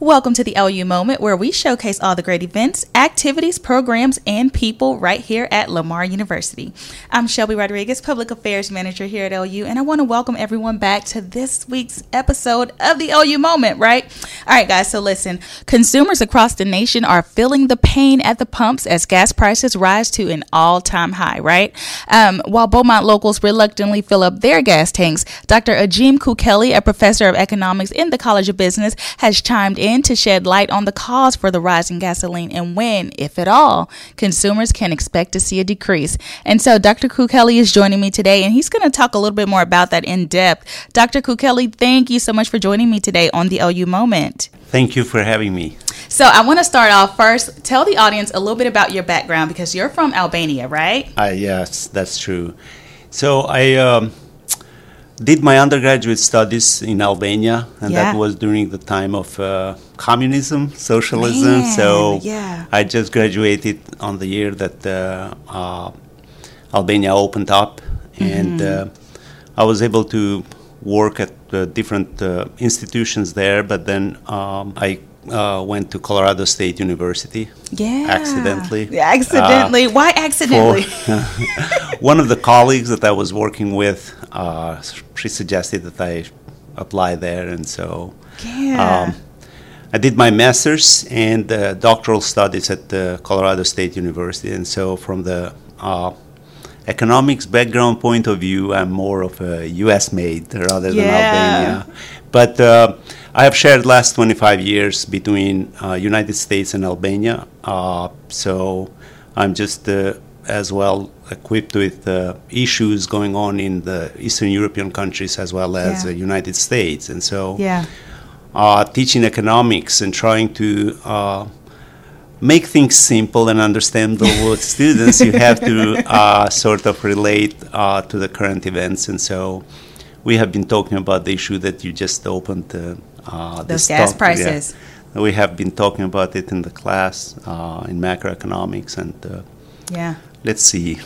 Welcome to the LU Moment, where we showcase all the great events, activities, programs, and people right here at Lamar University. I'm Shelby Rodriguez, Public Affairs Manager here at LU, and I want to welcome everyone back to this week's episode of the LU Moment, right? All right, guys, so listen consumers across the nation are feeling the pain at the pumps as gas prices rise to an all time high, right? Um, while Beaumont locals reluctantly fill up their gas tanks, Dr. Agim Kukeli, a professor of economics in the College of Business, has chimed in in to shed light on the cause for the rise in gasoline and when, if at all, consumers can expect to see a decrease. And so Dr. Kukeli is joining me today, and he's going to talk a little bit more about that in depth. Dr. Kukeli, thank you so much for joining me today on the LU Moment. Thank you for having me. So I want to start off first. Tell the audience a little bit about your background because you're from Albania, right? Uh, yes, that's true. So I um, did my undergraduate studies in Albania, and yeah. that was during the time of uh, communism, socialism. Man, so yeah. I just graduated on the year that uh, uh, Albania opened up, mm-hmm. and uh, I was able to work at different uh, institutions there. But then um, I uh, went to Colorado State University. Yeah. Accidentally. Accidentally. Uh, Why accidentally? For, one of the colleagues that I was working with, uh, she suggested that I apply there, and so yeah. Um, I did my master's and uh, doctoral studies at Colorado State University, and so from the uh, economics background point of view, I'm more of a U.S. made rather yeah. than Albania. But uh, I have shared last 25 years between uh, United States and Albania, uh, so I'm just uh, as well equipped with uh, issues going on in the Eastern European countries as well as the United States, and so yeah. Uh, teaching economics and trying to make things simple and understandable with students, you have to uh, sort of relate uh, to the current events. And so we have been talking about the issue that you just opened. Uh, Those gas talk, prices. Yeah. We have been talking about it in the class uh, in macroeconomics. And uh, yeah, let's see.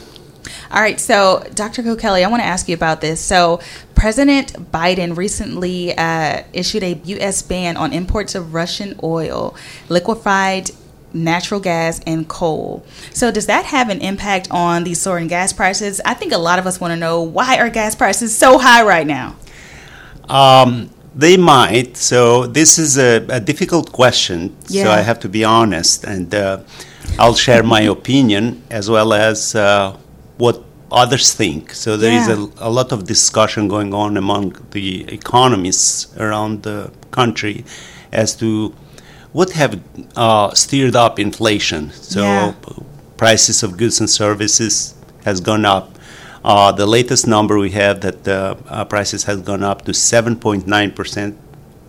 All right, so Dr. Kukeli, I want to ask you about this. So, President Biden recently uh, issued a U.S. ban on imports of Russian oil, liquefied natural gas and coal. So does that have an impact on these soaring gas prices? I think a lot of us want to know why are gas prices so high right now? Um, they might. So this is a, a difficult question. Yeah. So I have to be honest, and uh, I'll share my opinion as well as uh, what others think. So there yeah. is a, a, lot of discussion going on among the economists around the country as to what have uh, steered up inflation. So yeah. prices of goods and services has gone up. Uh, the latest number we have that uh, uh prices has gone up to 7.9 percent,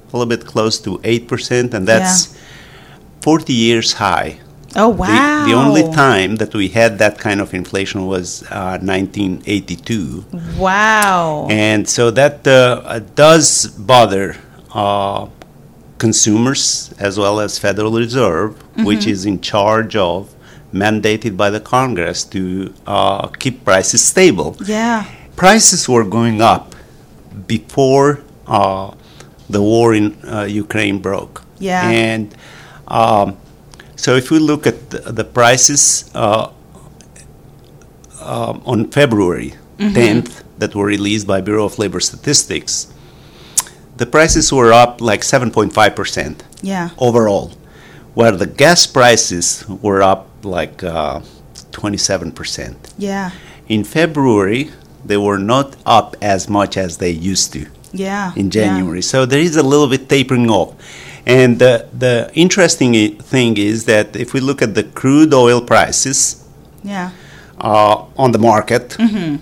a little bit close to 8 percent, and that's yeah. 40 years high. Oh wow! The, the, only time that we had that kind of inflation was 1982. Uh, wow! And so that uh, does bother consumers as well as Federal Reserve, mm-hmm. which is in charge of mandated by the Congress to uh, keep prices stable. Yeah, prices were going up before uh, the war in uh, Ukraine broke. Yeah, and um, so if we look at the, the prices uh, um, on February mm-hmm. 10th that were released by Bureau of Labor Statistics the prices were up like 7.5% yeah. overall, where the gas prices were up like uh, 27%. Yeah. In February, they were not up as much as they used to. Yeah. In January. Yeah. So there is a little bit tapering off. And the, the interesting thing is that if we look at the crude oil prices yeah. Uh, on the market, mm-hmm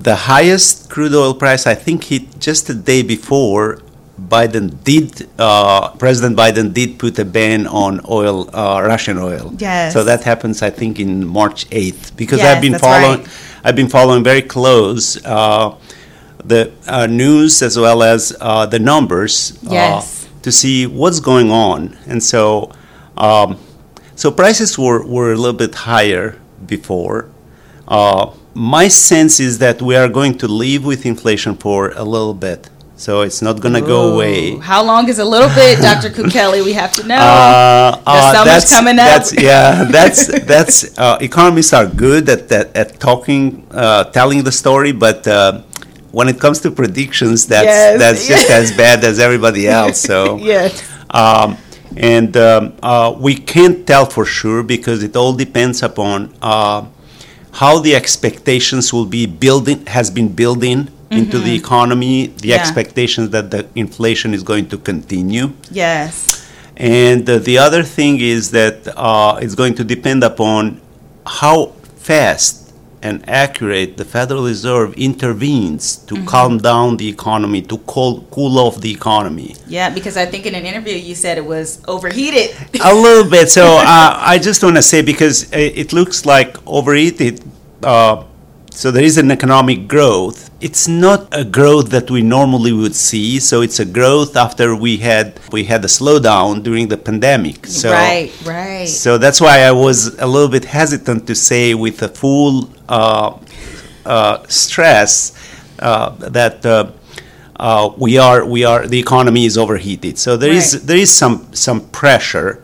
the highest crude oil price, I think, hit just the day before Biden did, uh, President Biden did put a ban on oil, uh, Russian oil. Yes. So that happens, I think, in March 8th. Because yes, I've been following, right. I've been following very close uh, the uh, news as well as uh, the numbers uh, yes. to see what's going on. And so, um, so prices were, were a little bit higher before my sense is that we are going to live with inflation for a little bit. So it's not going to go away. How long is a little bit, Dr. Kukeli? We have to know. Uh, the uh, summer's that's, coming up. That's, yeah, that's that's uh, economists are good at at, at talking, uh, telling the story, but uh, when it comes to predictions, that's Yes. that's just as bad as everybody else. So yes. um, and um, uh, we can't tell for sure because it all depends upon uh, how the expectations will be building has been building into the economy, the Mm-hmm. Yeah. expectations that the inflation is going to continue. Yes. And uh, the other thing is that uh, it's going to depend upon how fast and accurate the Federal Reserve intervenes to Mm-hmm. calm down the economy, to cool, cool off the economy. Yeah, because I think in an interview you said it was overheated. A little bit. So uh, I just want to say because it, it looks like overheated. Uh, so there is an economic growth. It's not a growth that we normally would see. So it's a growth after we had we had a slowdown during the pandemic. So right, right. so that's why I was a little bit hesitant to say with a full uh, uh, stress uh, that uh, uh, we are we are the economy is overheated. So there is Right. there is some some pressure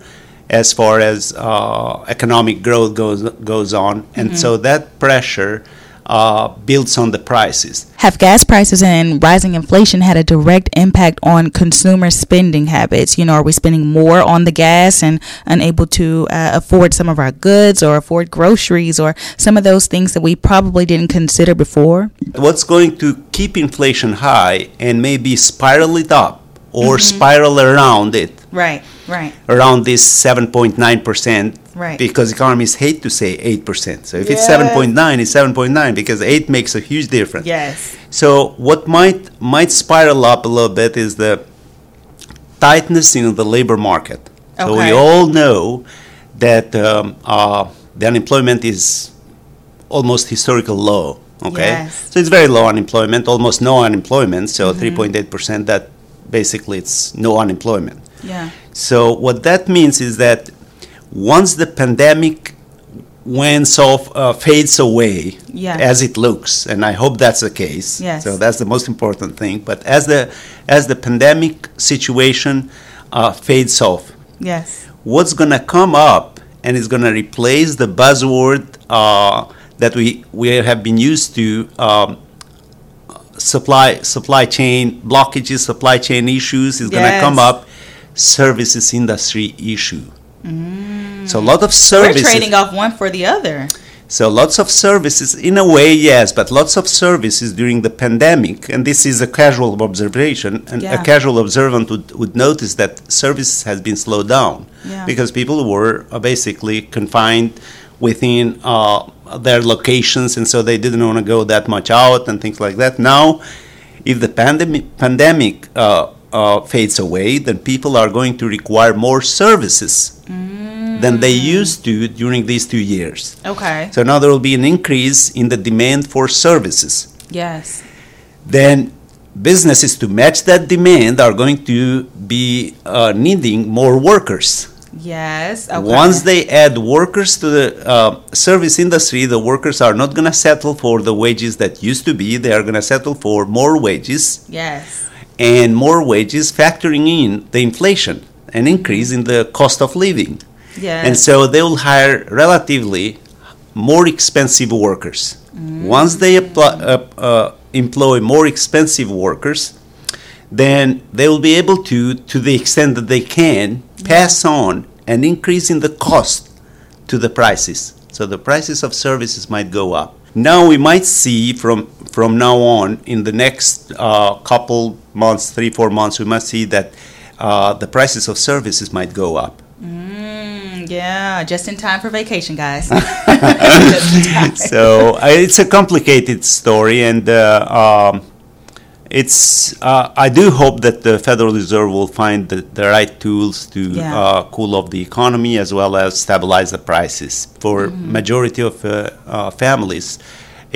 as far as uh, economic growth goes goes on, and so that pressure uh, builds on the prices. Have gas prices and rising inflation had a direct impact on consumer spending habits? You know, are we spending more on the gas and unable to uh, afford some of our goods or afford groceries or some of those things that we probably didn't consider before? What's going to keep inflation high and maybe spiral it up or spiral around it Right, right. around this 7.9%. Right. Because economists hate to say 8%. So if it's 7.9, it's 7.9 because 8 makes a huge difference. Yes. So what might might spiral up a little bit is the tightness in the labor market. So we all know that um, uh, the unemployment is almost historical low. Okay, Yes. Mm-hmm. so it's very low unemployment, almost no unemployment. So 3.8 percent. That basically it's no unemployment. Yeah. So what that means is that once the pandemic wanes off, uh, fades away, Yeah. as it looks, and I hope that's the case. Yes. So that's the most important thing. But as the as the pandemic situation uh, fades off, Yes. what's going to come up and is going to replace the buzzword uh, that we we have been used to. Um, supply supply chain blockages supply chain issues is going to come up services industry issue so a lot of We're trading off one for the other. so lots of services, in a way, yes, but lots of services during the pandemic, and this is a casual observation, and Yeah. a casual observant would, would notice that services has been slowed down Yeah. because people were uh, basically confined within uh, their locations, and so they didn't want to go that much out and things like that. Now, if the pandemic pandemic uh, uh, fades away, then people are going to require more services than they used to during these two years. Okay. So now there will be an increase in the demand for services. Yes. Then businesses to match that demand are going to be uh, needing more workers. Yes. Okay. Once they add workers to the uh, service industry, the workers are not going to settle for the wages that used to be. They are going to settle for more wages Yes. and more wages, factoring in the inflation, an increase in the cost of living. Yes. And so they will hire relatively more expensive workers. Once they apply, uh, uh, employ more expensive workers, then they will be able to, to the extent that they can, pass on an increase in the cost to the prices. So the prices of services might go up. Now we might see from from now on in the next uh, couple months, three four months, we might see that uh, the prices of services might go up. Mm, yeah. Just in time for vacation, guys. Just in time. so uh, it's a complicated story, and uh, um, it's. Uh, I do hope that the Federal Reserve will find the, the right tools to Yeah. uh, cool off the economy as well as stabilize the prices. For Mm-hmm. majority of uh, uh, families,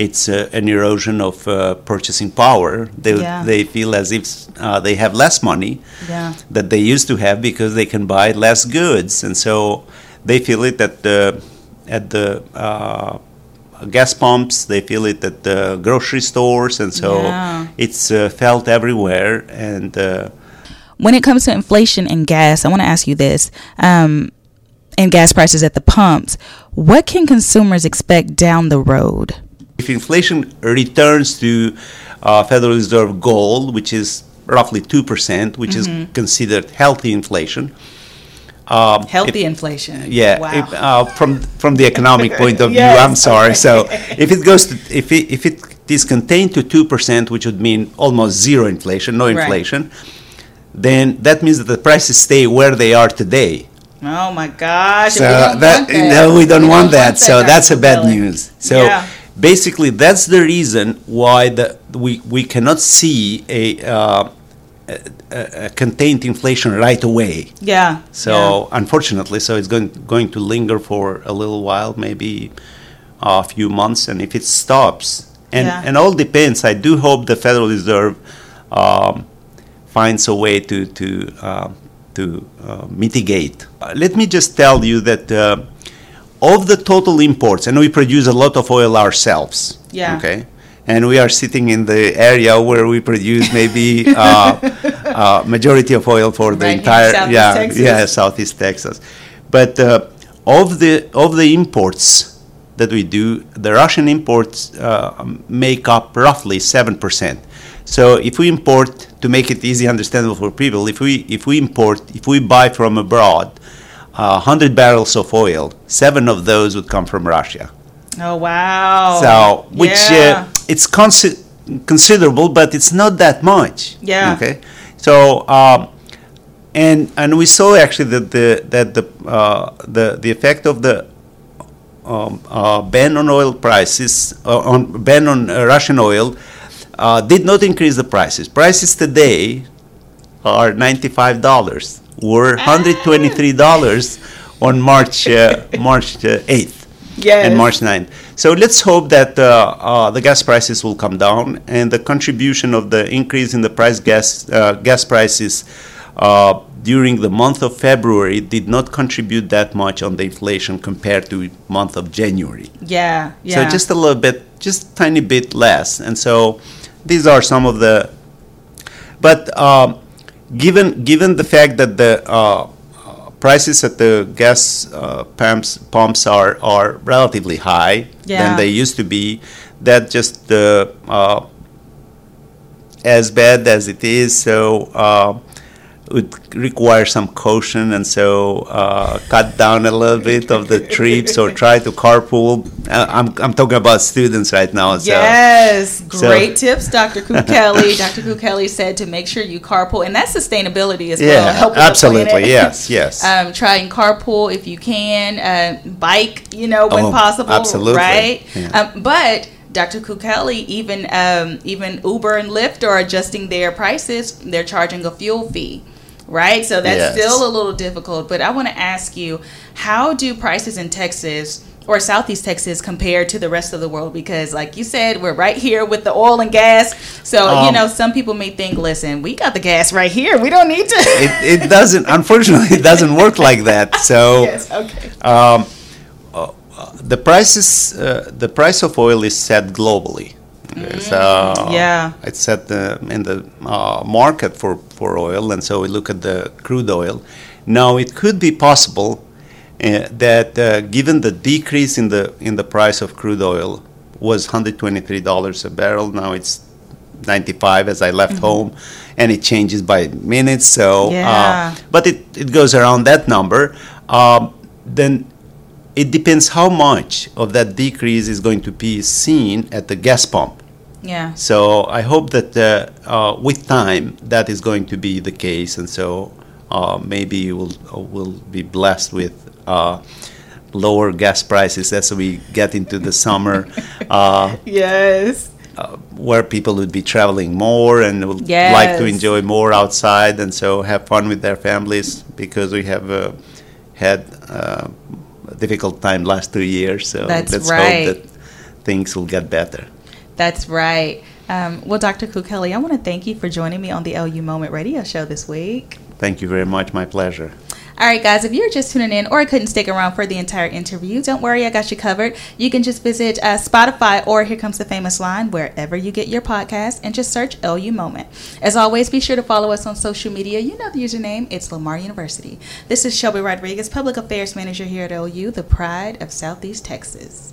it's uh, an erosion of uh, purchasing power. They Yeah. they feel as if uh, they have less money Yeah. that they used to have because they can buy less goods, and so they feel it at the at the uh, gas pumps. They feel it at the grocery stores, and so Yeah. it's uh, felt everywhere. And uh, When it comes to inflation and gas, I want to ask you this. Um, and gas prices at the pumps, what can consumers expect down the road? if inflation returns to uh, Federal Reserve goal, which is roughly two percent, which is considered healthy inflation. Um, Healthy inflation. Yeah, Wow. if, uh, from from the economic point of view, I'm sorry. So if it goes to if it, if it is contained to two percent, which would mean almost zero inflation, no Right. inflation, then that means that the prices stay where they are today. oh my gosh. So we don't that, want that. no, we don't want that. So that's a bad Capelli. news. So Yeah. basically, that's the reason why the we we cannot see a. Uh, a a contained inflation right away. Yeah. So unfortunately, so it's going going to linger for a little while, maybe a few months, and if it stops, and Yeah. and all depends. I do hope the Federal Reserve um, finds a way to to uh, to uh, mitigate. Uh, let me just tell you that. Uh, of the total imports, and we produce a lot of oil ourselves. Yeah. Okay. And we are sitting in the area where we produce maybe uh, uh, majority of oil for the Right in entire Southeast yeah Texas. yeah Southeast Texas. But uh, of the of the imports that we do, the Russian imports uh, make up roughly seven percent. So if we import, to make it easy understandable for people, if we if we import, if we buy from abroad, uh, 100 barrels of oil, seven of those would come from Russia. Oh wow. So, which Yeah. Uh, it's consi- considerable, but it's not that much. Yeah. Okay. So, um, and and we saw actually that the that the uh, the the effect of the um, uh, ban on oil prices uh, on ban on uh, Russian oil uh, did not increase the prices. Prices today are ninety five dollars. Were hundred twenty three dollars on March uh, March eighth Yes. and March 9th. So let's hope that uh, uh, the gas prices will come down and the contribution of the increase in the price gas uh, gas prices uh, during the month of February did not contribute that much on the inflation compared to month of January. Yeah. Yeah. So just a little bit, just tiny bit less. And so these are some of the. But um, given given the fact that the uh, uh, prices at the gas uh, pumps pumps are are relatively high Yeah. than they used to be, that just uh, uh, as bad as it is, so. Would require some caution and so uh, cut down a little bit of the trips or try to carpool. Uh, I'm, I'm talking about students right now. So. Yes, So- great tips, Dr. Kelly. Dr. Kelly said to make sure you carpool, and that's sustainability as well. Yeah, absolutely. Yes, yes. Um, try and carpool if you can. Uh, bike, you know, when Oh, possible. absolutely. Right. Yeah. Um, but Dr. Kukeli, even um, even Uber and Lyft are adjusting their prices. They're charging a fuel fee. Right, so that's Yes. still a little difficult. But I want to ask you, how do prices in Texas or Southeast Texas compare to the rest of the world? Because, like you said, we're right here with the oil and gas. So you Um, know, some people may think, "Listen, we got the gas right here. We don't need to." it, it doesn't, unfortunately, it doesn't work like that. So yes. Okay. um, uh, the prices, uh, the price of oil is set globally. So yeah. it's set uh, in the uh, market for, for oil, and so we look at the crude oil. Now, it could be possible uh, that uh, given the decrease in the in the price of crude oil was 123 dollars a barrel. Now it's 95 as I left Mm-hmm. home, and it changes by minutes. So, Yeah. uh, but it, it goes around that number. Um, then it depends how much of that decrease is going to be seen at the gas pump. Yeah. So I hope that uh, uh, with time that is going to be the case, and so uh, maybe we'll we'll be blessed with uh, lower gas prices as we get into the summer, uh, Yes. uh, where people would be traveling more and would like to enjoy more outside, and so have fun with their families because we have uh, had uh, a difficult time last two years. So That's let's right. hope that things will get better. That's right. Um, well, Dr. Kukeli, I want to thank you for joining me on the LU Moment Radio Show this week. Thank you very much. My pleasure. All right, guys, if you're just tuning in or couldn't stick around for the entire interview, don't worry, I got you covered. You can just visit uh, Spotify or Here Comes the Famous Line, wherever you get your podcast, and just search LU Moment. As always, be sure to follow us on social media. You know the username, it's Lamar University. This is Shelby Rodriguez, Public Affairs Manager here at LU, the pride of Southeast Texas.